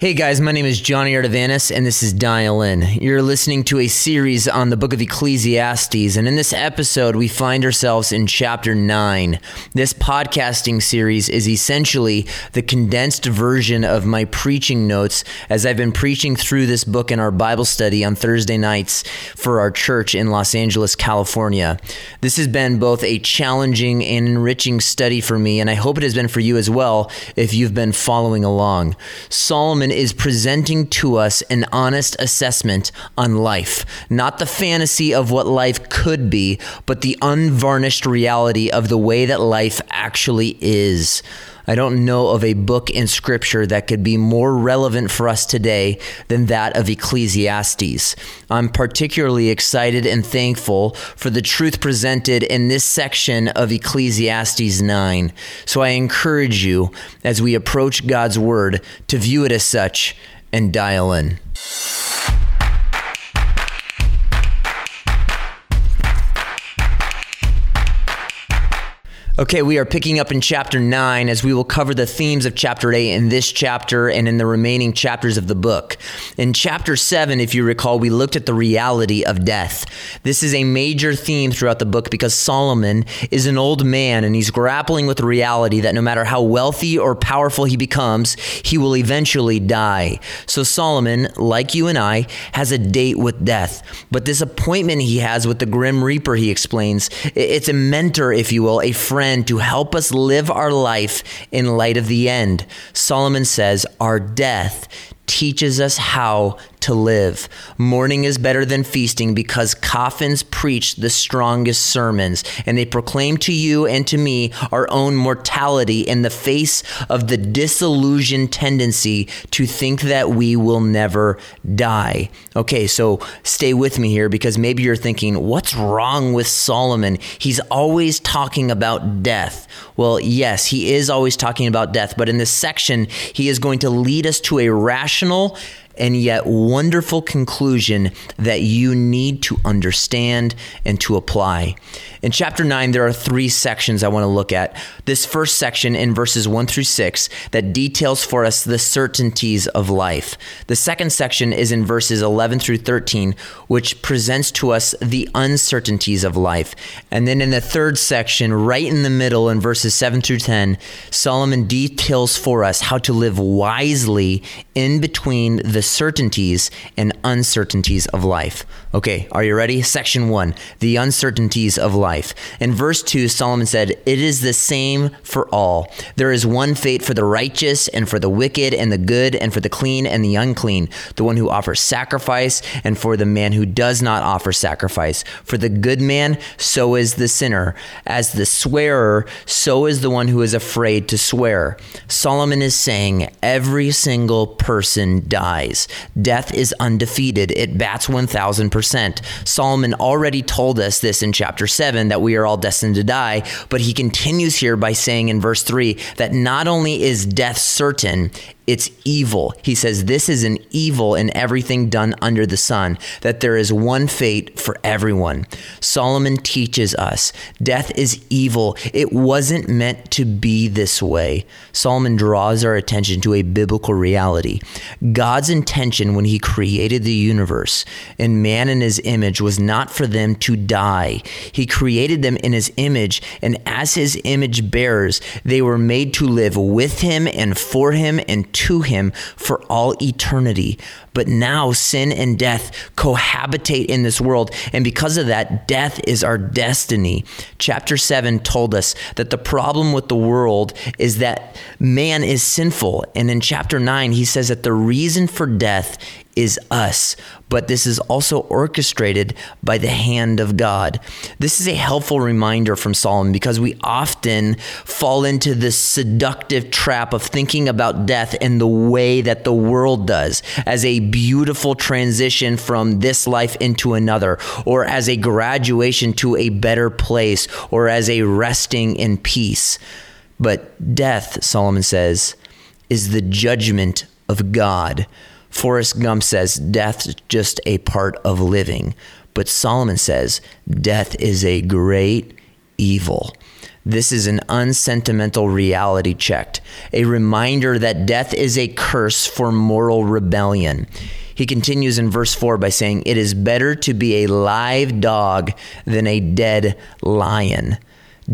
Hey guys, my name is Johnny Artavanis, and this is Dial In. You're listening to a series on the book of Ecclesiastes, and in this episode, we find ourselves in chapter 9. This podcasting series is essentially the condensed version of my preaching notes as I've been preaching through this book in our Bible study on Thursday nights for our church in Los Angeles, California. This has been both a challenging and enriching study for me, and I hope it has been for you as well if you've been following along. Solomon is presenting to us an honest assessment on life, not the fantasy of what life could be, but the unvarnished reality of the way that life actually is. I don't know of a book in Scripture that could be more relevant for us today than that of Ecclesiastes. I'm particularly excited and thankful for the truth presented in this section of Ecclesiastes 9. So I encourage you, as we approach God's Word, to view it as such and dial in. Okay, we are picking up in chapter 9 as we will cover the themes of chapter 8 in this chapter and in the remaining chapters of the book. In chapter 7, if you recall, we looked at the reality of death. This is a major theme throughout the book because Solomon is an old man and he's grappling with the reality that no matter how wealthy or powerful he becomes, he will eventually die. So Solomon, like you and I, has a date with death. But this appointment he has with the Grim Reaper, he explains, it's a mentor, if you will, a friend friend to help us live our life in light of the end. Solomon says, Our death teaches us how to live. Mourning is better than feasting because coffins preach the strongest sermons, and they proclaim to you and to me our own mortality in the face of the disillusioned tendency to think that we will never die. Okay, so stay with me here because maybe you're thinking, what's wrong with Solomon? He's always talking about death. Well, yes, he is always talking about death, but in this section, he is going to lead us to a rational and yet wonderful conclusion that you need to understand and to apply. In chapter 9, there are three sections I want to look at. This first section in verses 1 through 6 that details for us the certainties of life. The second section is in verses 11 through 13, which presents to us the uncertainties of life. And then in the third section, right in the middle, in verses 7 through 10, Solomon details for us how to live wisely in between the certainties and uncertainties of life. Okay, are you ready? Section 1 The uncertainties of life. In verse 2, Solomon said, It is the same for all. There is one fate for the righteous and for the wicked and the good and for the clean and the unclean, the one who offers sacrifice and for the man who does not offer sacrifice. For the good man, so is the sinner. As the swearer, so is the one who is afraid to swear. Solomon is saying, Every single person dies. Death is undefeated, it bats 1000%. Solomon already told us this in chapter 7 7 that we are all destined to die. But he continues here by saying in verse 3 that not only is death certain, it's evil. He says, This is an evil in everything done under the sun, that there is one fate for everyone. Solomon teaches us death is evil. It wasn't meant to be this way. Solomon draws our attention to a biblical reality. God's intention when he created the universe and man in his image was not for them to die. He created them in his image, and as his image bearers, they were made to live with him and for him and to him for all eternity. But now sin and death cohabitate in this world. And because of that, death is our destiny. Chapter 7 told us that the problem with the world is that man is sinful. And in chapter 9, he says that the reason for death is us, but this is also orchestrated by the hand of God. This is a helpful reminder from Solomon because we often fall into this seductive trap of thinking about death in the way that the world does, as a beautiful transition from this life into another, or as a graduation to a better place, or as a resting in peace. But death, Solomon says, is the judgment of God Forrest Gump says death's just a part of living, but Solomon says death is a great evil. This is an unsentimental reality check, a reminder that death is a curse for moral rebellion. He continues in verse 4 by saying, It is better to be a live dog than a dead lion.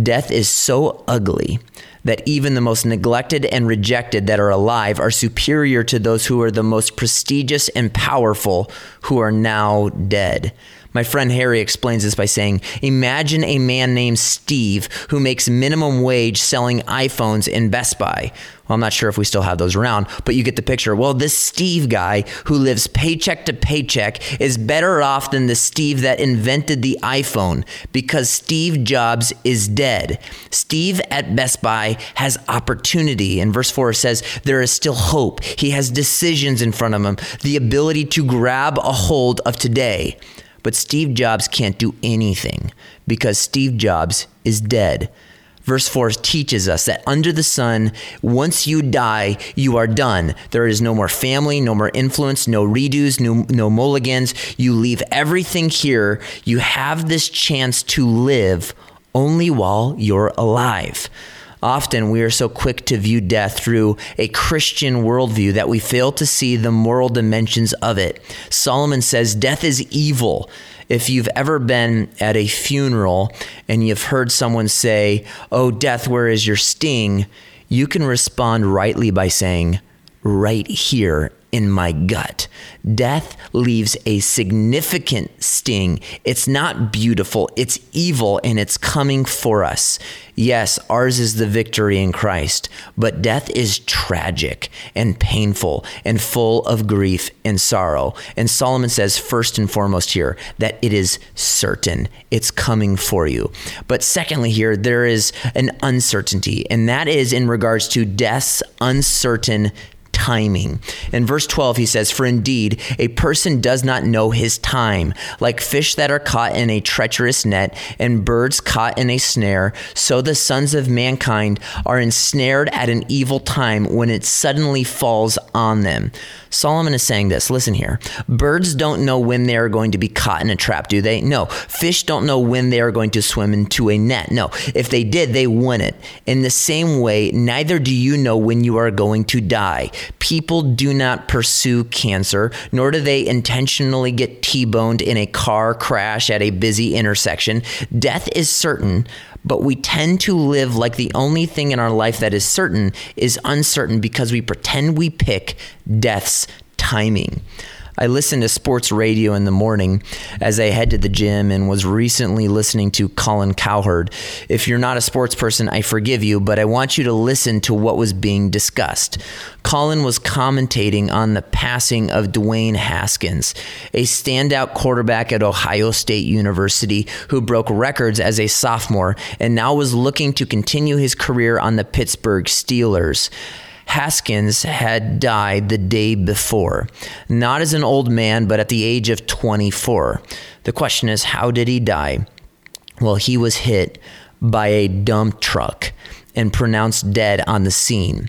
Death is so ugly that even the most neglected and rejected that are alive are superior to those who are the most prestigious and powerful who are now dead. My friend Harry explains this by saying Imagine a man named Steve who makes minimum wage selling iPhones in Best Buy. Well, I'm not sure if we still have those around, but you get the picture. Well, this Steve guy who lives paycheck to paycheck is better off than the Steve that invented the iPhone because Steve Jobs is dead. Steve at Best Buy has opportunity. And verse 4 says, There is still hope. He has decisions in front of him, the ability to grab a hold of today. But Steve Jobs can't do anything because Steve Jobs is dead. Verse 4 teaches us that under the sun, once you die, you are done. There is no more family, no more influence, no redos, no, no mulligans. You leave everything here. You have this chance to live only while you're alive. Often we are so quick to view death through a Christian worldview that we fail to see the moral dimensions of it. Solomon says death is evil. If you've ever been at a funeral and you've heard someone say, Oh, death, where is your sting? You can respond rightly by saying, Right here in my gut. Death leaves a significant sting. It's not beautiful, it's evil, and it's coming for us. Yes, ours is the victory in Christ, but death is tragic and painful and full of grief and sorrow. And Solomon says, first and foremost, here, that it is certain. It's coming for you. But secondly, here, there is an uncertainty, and that is in regards to death's uncertain timing. In verse 12, he says, For indeed, a person does not know his time. Like fish that are caught in a treacherous net and birds caught in a snare, so the sons of mankind are ensnared at an evil time when it suddenly falls on them. Solomon is saying this. Listen here. Birds don't know when they are going to be caught in a trap, do they? No. Fish don't know when they are going to swim into a net. No. If they did, they wouldn't. In the same way, neither do you know when you are going to die. People do not pursue cancer, nor do they intentionally get T boned in a car crash at a busy intersection. Death is certain, but we tend to live like the only thing in our life that is certain is uncertain because we pretend we pick death's timing. I listen to sports radio in the morning as I head to the gym and was recently listening to Colin Cowherd. If you're not a sports person, I forgive you, but I want you to listen to what was being discussed. Colin was commentating on the passing of Dwayne Haskins, a standout quarterback at Ohio State University who broke records as a sophomore and now was looking to continue his career on the Pittsburgh Steelers. Haskins had died the day before, not as an old man, but at the age of 24. The question is, how did he die? Well, he was hit by a dump truck and pronounced dead on the scene.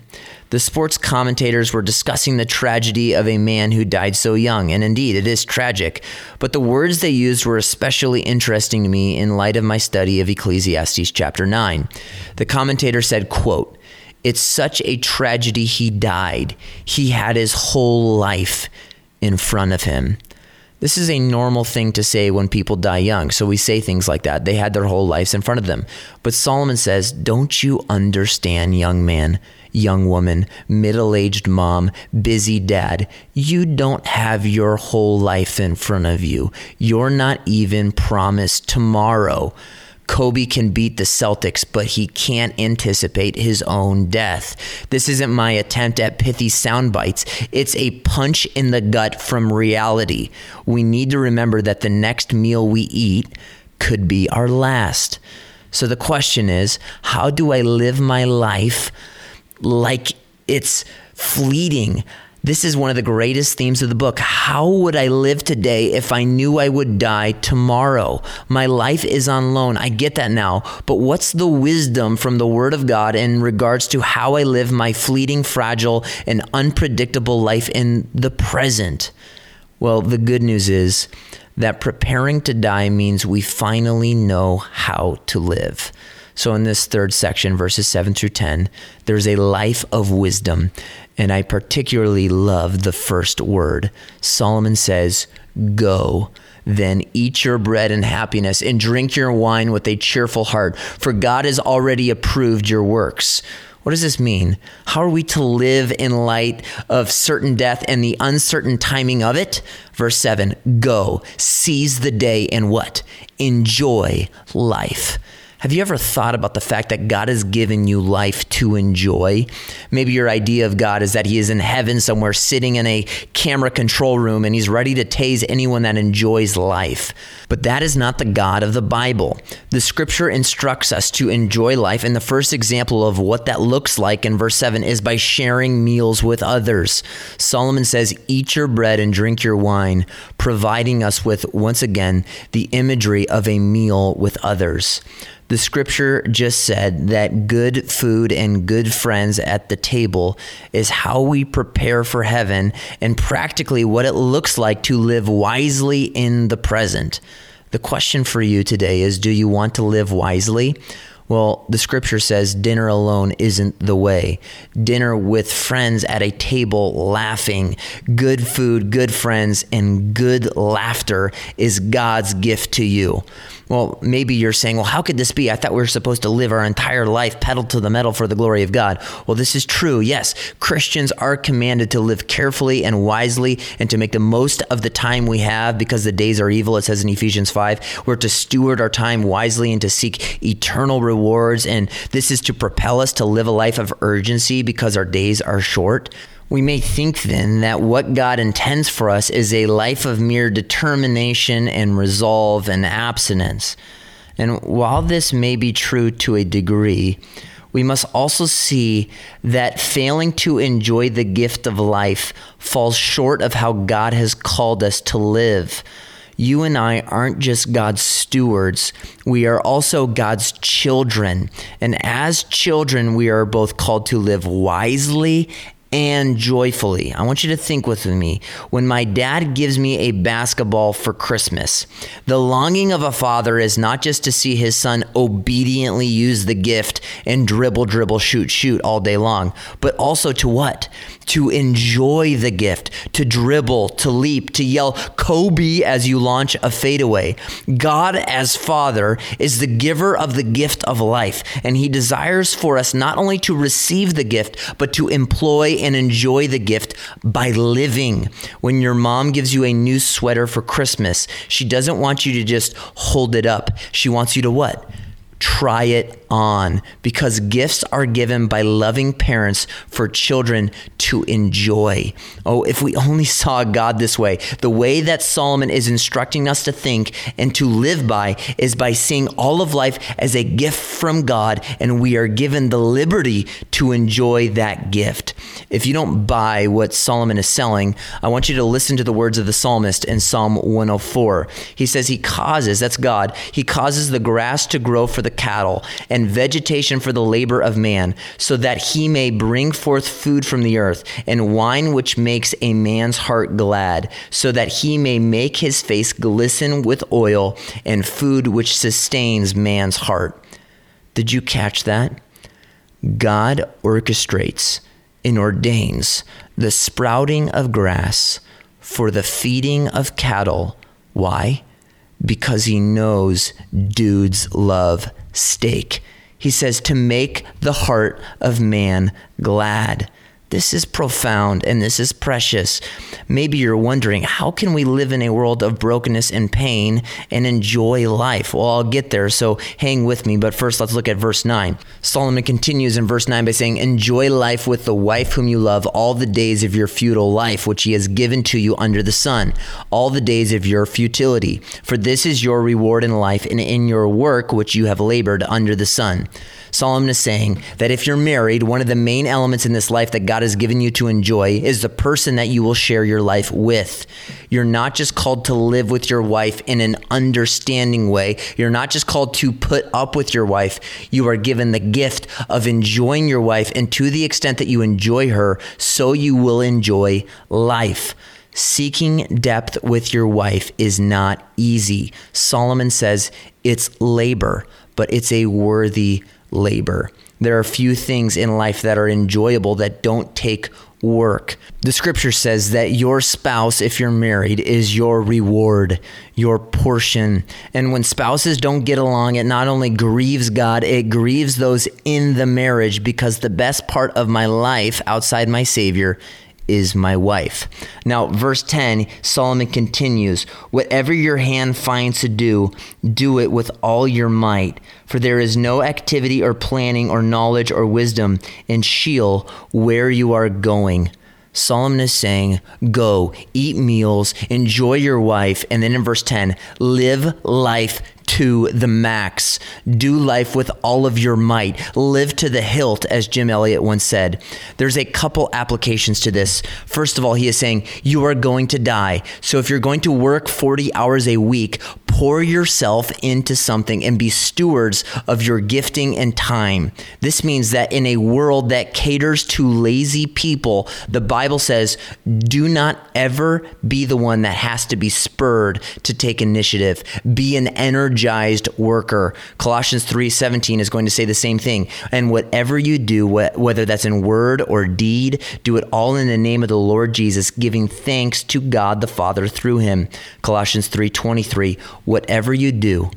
The sports commentators were discussing the tragedy of a man who died so young, and indeed it is tragic. But the words they used were especially interesting to me in light of my study of Ecclesiastes chapter 9. The commentator said, quote, it's such a tragedy he died. He had his whole life in front of him. This is a normal thing to say when people die young. So we say things like that. They had their whole lives in front of them. But Solomon says, Don't you understand, young man, young woman, middle aged mom, busy dad? You don't have your whole life in front of you. You're not even promised tomorrow. Kobe can beat the Celtics, but he can't anticipate his own death. This isn't my attempt at pithy sound bites. It's a punch in the gut from reality. We need to remember that the next meal we eat could be our last. So the question is how do I live my life like it's fleeting? This is one of the greatest themes of the book. How would I live today if I knew I would die tomorrow? My life is on loan. I get that now. But what's the wisdom from the Word of God in regards to how I live my fleeting, fragile, and unpredictable life in the present? Well, the good news is that preparing to die means we finally know how to live. So, in this third section, verses 7 through 10, there's a life of wisdom. And I particularly love the first word. Solomon says, Go. Then eat your bread in happiness and drink your wine with a cheerful heart, for God has already approved your works. What does this mean? How are we to live in light of certain death and the uncertain timing of it? Verse 7 Go, seize the day, and what? Enjoy life. Have you ever thought about the fact that God has given you life to enjoy? Maybe your idea of God is that He is in heaven somewhere sitting in a camera control room and He's ready to tase anyone that enjoys life. But that is not the God of the Bible. The scripture instructs us to enjoy life, and the first example of what that looks like in verse 7 is by sharing meals with others. Solomon says, Eat your bread and drink your wine, providing us with, once again, the imagery of a meal with others. The scripture just said that good food and good friends at the table is how we prepare for heaven and practically what it looks like to live wisely in the present. The question for you today is Do you want to live wisely? Well, the scripture says dinner alone isn't the way. Dinner with friends at a table laughing, good food, good friends, and good laughter is God's gift to you. Well, maybe you're saying, well, how could this be? I thought we were supposed to live our entire life pedal to the metal for the glory of God. Well, this is true. Yes, Christians are commanded to live carefully and wisely and to make the most of the time we have because the days are evil, it says in Ephesians 5. We're to steward our time wisely and to seek eternal rewards. And this is to propel us to live a life of urgency because our days are short. We may think then that what God intends for us is a life of mere determination and resolve and abstinence. And while this may be true to a degree, we must also see that failing to enjoy the gift of life falls short of how God has called us to live. You and I aren't just God's stewards, we are also God's children. And as children, we are both called to live wisely and joyfully. I want you to think with me. When my dad gives me a basketball for Christmas, the longing of a father is not just to see his son obediently use the gift and dribble, dribble, shoot, shoot all day long, but also to what? To enjoy the gift, to dribble, to leap, to yell Kobe as you launch a fadeaway. God, as Father, is the giver of the gift of life, and He desires for us not only to receive the gift, but to employ and enjoy the gift by living. When your mom gives you a new sweater for Christmas, she doesn't want you to just hold it up. She wants you to what? Try it on because gifts are given by loving parents for children to enjoy. Oh, if we only saw God this way. The way that Solomon is instructing us to think and to live by is by seeing all of life as a gift from God, and we are given the liberty to enjoy that gift. If you don't buy what Solomon is selling, I want you to listen to the words of the psalmist in Psalm 104. He says, He causes, that's God, He causes the grass to grow for the the cattle, and vegetation for the labor of man, so that he may bring forth food from the earth, and wine which makes a man's heart glad, so that he may make his face glisten with oil, and food which sustains man's heart. Did you catch that? God orchestrates and ordains the sprouting of grass for the feeding of cattle. Why? Because he knows dudes love steak. He says, to make the heart of man glad. This is profound and this is precious. Maybe you're wondering, how can we live in a world of brokenness and pain and enjoy life? Well, I'll get there, so hang with me. But first, let's look at verse 9. Solomon continues in verse 9 by saying, Enjoy life with the wife whom you love all the days of your futile life, which he has given to you under the sun, all the days of your futility. For this is your reward in life and in your work which you have labored under the sun. Solomon is saying that if you're married, one of the main elements in this life that God has given you to enjoy is the person that you will share your life with. You're not just called to live with your wife in an understanding way. You're not just called to put up with your wife. You are given the gift of enjoying your wife, and to the extent that you enjoy her, so you will enjoy life. Seeking depth with your wife is not easy. Solomon says it's labor but it's a worthy labor. There are few things in life that are enjoyable that don't take work. The scripture says that your spouse, if you're married, is your reward, your portion. And when spouses don't get along, it not only grieves God, it grieves those in the marriage because the best part of my life outside my Savior is my wife. Now, verse 10, Solomon continues Whatever your hand finds to do, do it with all your might. For there is no activity or planning or knowledge or wisdom in Sheol where you are going. Solomon is saying, Go, eat meals, enjoy your wife. And then in verse 10, live life to the max. Do life with all of your might. Live to the hilt, as Jim Elliot once said. There's a couple applications to this. First of all, he is saying, You are going to die. So if you're going to work 40 hours a week, pour yourself into something and be stewards of your gifting and time. This means that in a world that caters to lazy people, the Bible says, do not ever be the one that has to be spurred to take initiative. Be an energy energized worker. Colossians 3:17 is going to say the same thing. And whatever you do, whether that's in word or deed, do it all in the name of the Lord Jesus, giving thanks to God the Father through him. Colossians 3:23, whatever you do,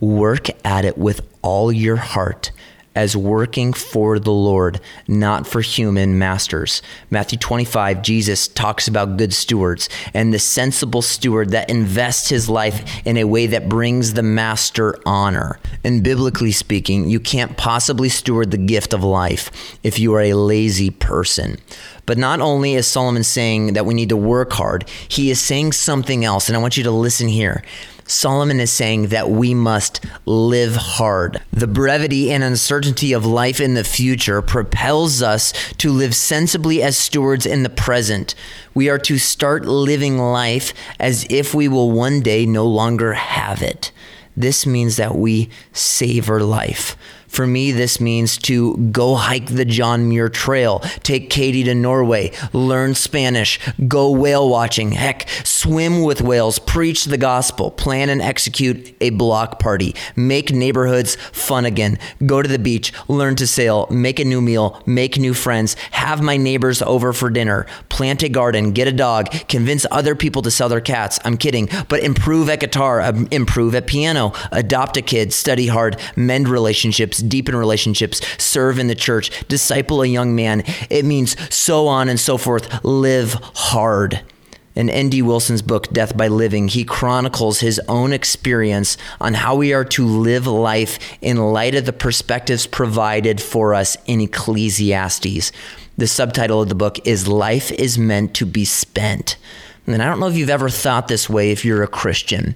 work at it with all your heart as working for the Lord, not for human masters. Matthew 25, Jesus talks about good stewards and the sensible steward that invests his life in a way that brings the master honor. And biblically speaking, you can't possibly steward the gift of life if you are a lazy person. But not only is Solomon saying that we need to work hard, he is saying something else. And I want you to listen here. Solomon is saying that we must live hard. The brevity and uncertainty of life in the future propels us to live sensibly as stewards in the present. We are to start living life as if we will one day no longer have it. This means that we savor life. For me, this means to go hike the John Muir Trail, take Katie to Norway, learn Spanish, go whale watching, heck, swim with whales, preach the gospel, plan and execute a block party, make neighborhoods fun again, go to the beach, learn to sail, make a new meal, make new friends, have my neighbors over for dinner, plant a garden, get a dog, convince other people to sell their cats. I'm kidding, but improve at guitar, um, improve at piano, adopt a kid, study hard, mend relationships relationships, deepen relationships, serve in the church, disciple a young man. It means so on and so forth. Live hard. In N.D. Wilson's book, Death by Living, he chronicles his own experience on how we are to live life in light of the perspectives provided for us in Ecclesiastes. The subtitle of the book is Life is Meant to Be Spent. And I don't know if you've ever thought this way if you're a Christian.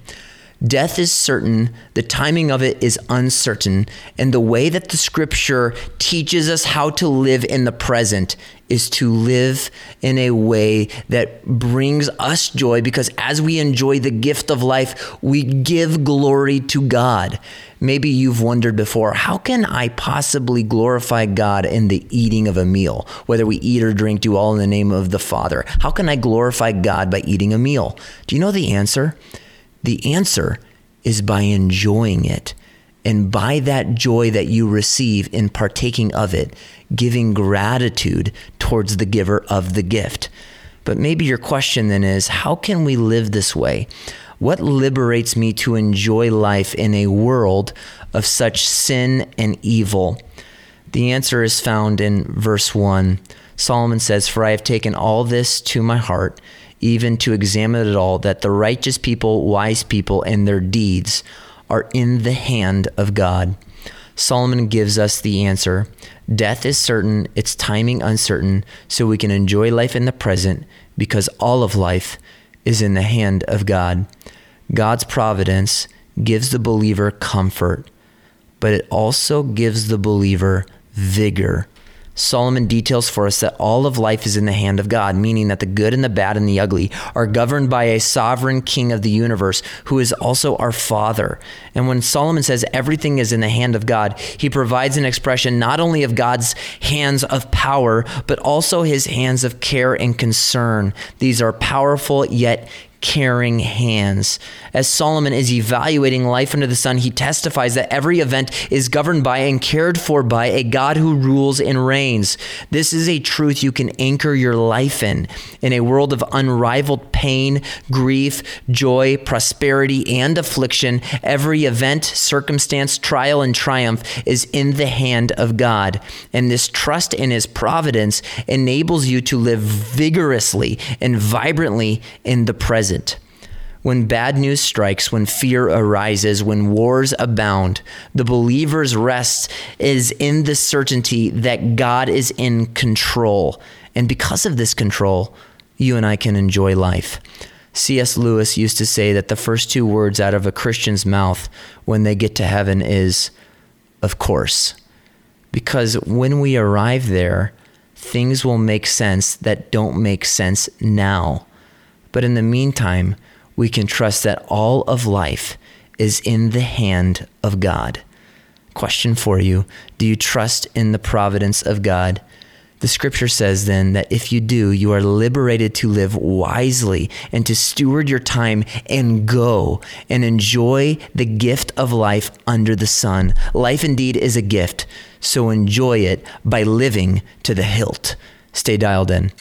Death is certain, the timing of it is uncertain, and the way that the scripture teaches us how to live in the present is to live in a way that brings us joy because as we enjoy the gift of life, we give glory to God. Maybe you've wondered before, how can I possibly glorify God in the eating of a meal? Whether we eat or drink, do all in the name of the Father. How can I glorify God by eating a meal? Do you know the answer? The answer is by enjoying it. And by that joy that you receive in partaking of it, giving gratitude towards the giver of the gift. But maybe your question then is how can we live this way? What liberates me to enjoy life in a world of such sin and evil? The answer is found in verse 1. Solomon says, For I have taken all this to my heart even to examine it all, that the righteous people, wise people, and their deeds are in the hand of God. Solomon gives us the answer Death is certain, its timing uncertain, so we can enjoy life in the present because all of life is in the hand of God. God's providence gives the believer comfort, but it also gives the believer vigor Solomon details for us that all of life is in the hand of God, meaning that the good and the bad and the ugly are governed by a sovereign king of the universe who is also our father. And when Solomon says everything is in the hand of God, he provides an expression not only of God's hands of power, but also his hands of care and concern. These are powerful yet caring hands. As Solomon is evaluating life under the sun, he testifies that every event is governed by and cared for by a God who rules and reigns. This is a truth you can anchor your life in. In a world of unrivaled pain, grief, joy, prosperity, and affliction, every event, circumstance, trial, and triumph is in the hand of God. And this trust in his providence enables you to live vigorously and vibrantly in the present. When bad news strikes, when fear arises, when wars abound, the believer's rest is in the certainty that God is in control. And because of this control, you and I can enjoy life. C.S. Lewis used to say that the first two words out of a Christian's mouth when they get to heaven is, of course. Because when we arrive there, things will make sense that don't make sense now. But in the meantime, we can trust that all of life is in the hand of God. Question for you Do you trust in the providence of God? The scripture says then that if you do, you are liberated to live wisely and to steward your time and go and enjoy the gift of life under the sun. Life indeed is a gift, so enjoy it by living to the hilt. Stay dialed in.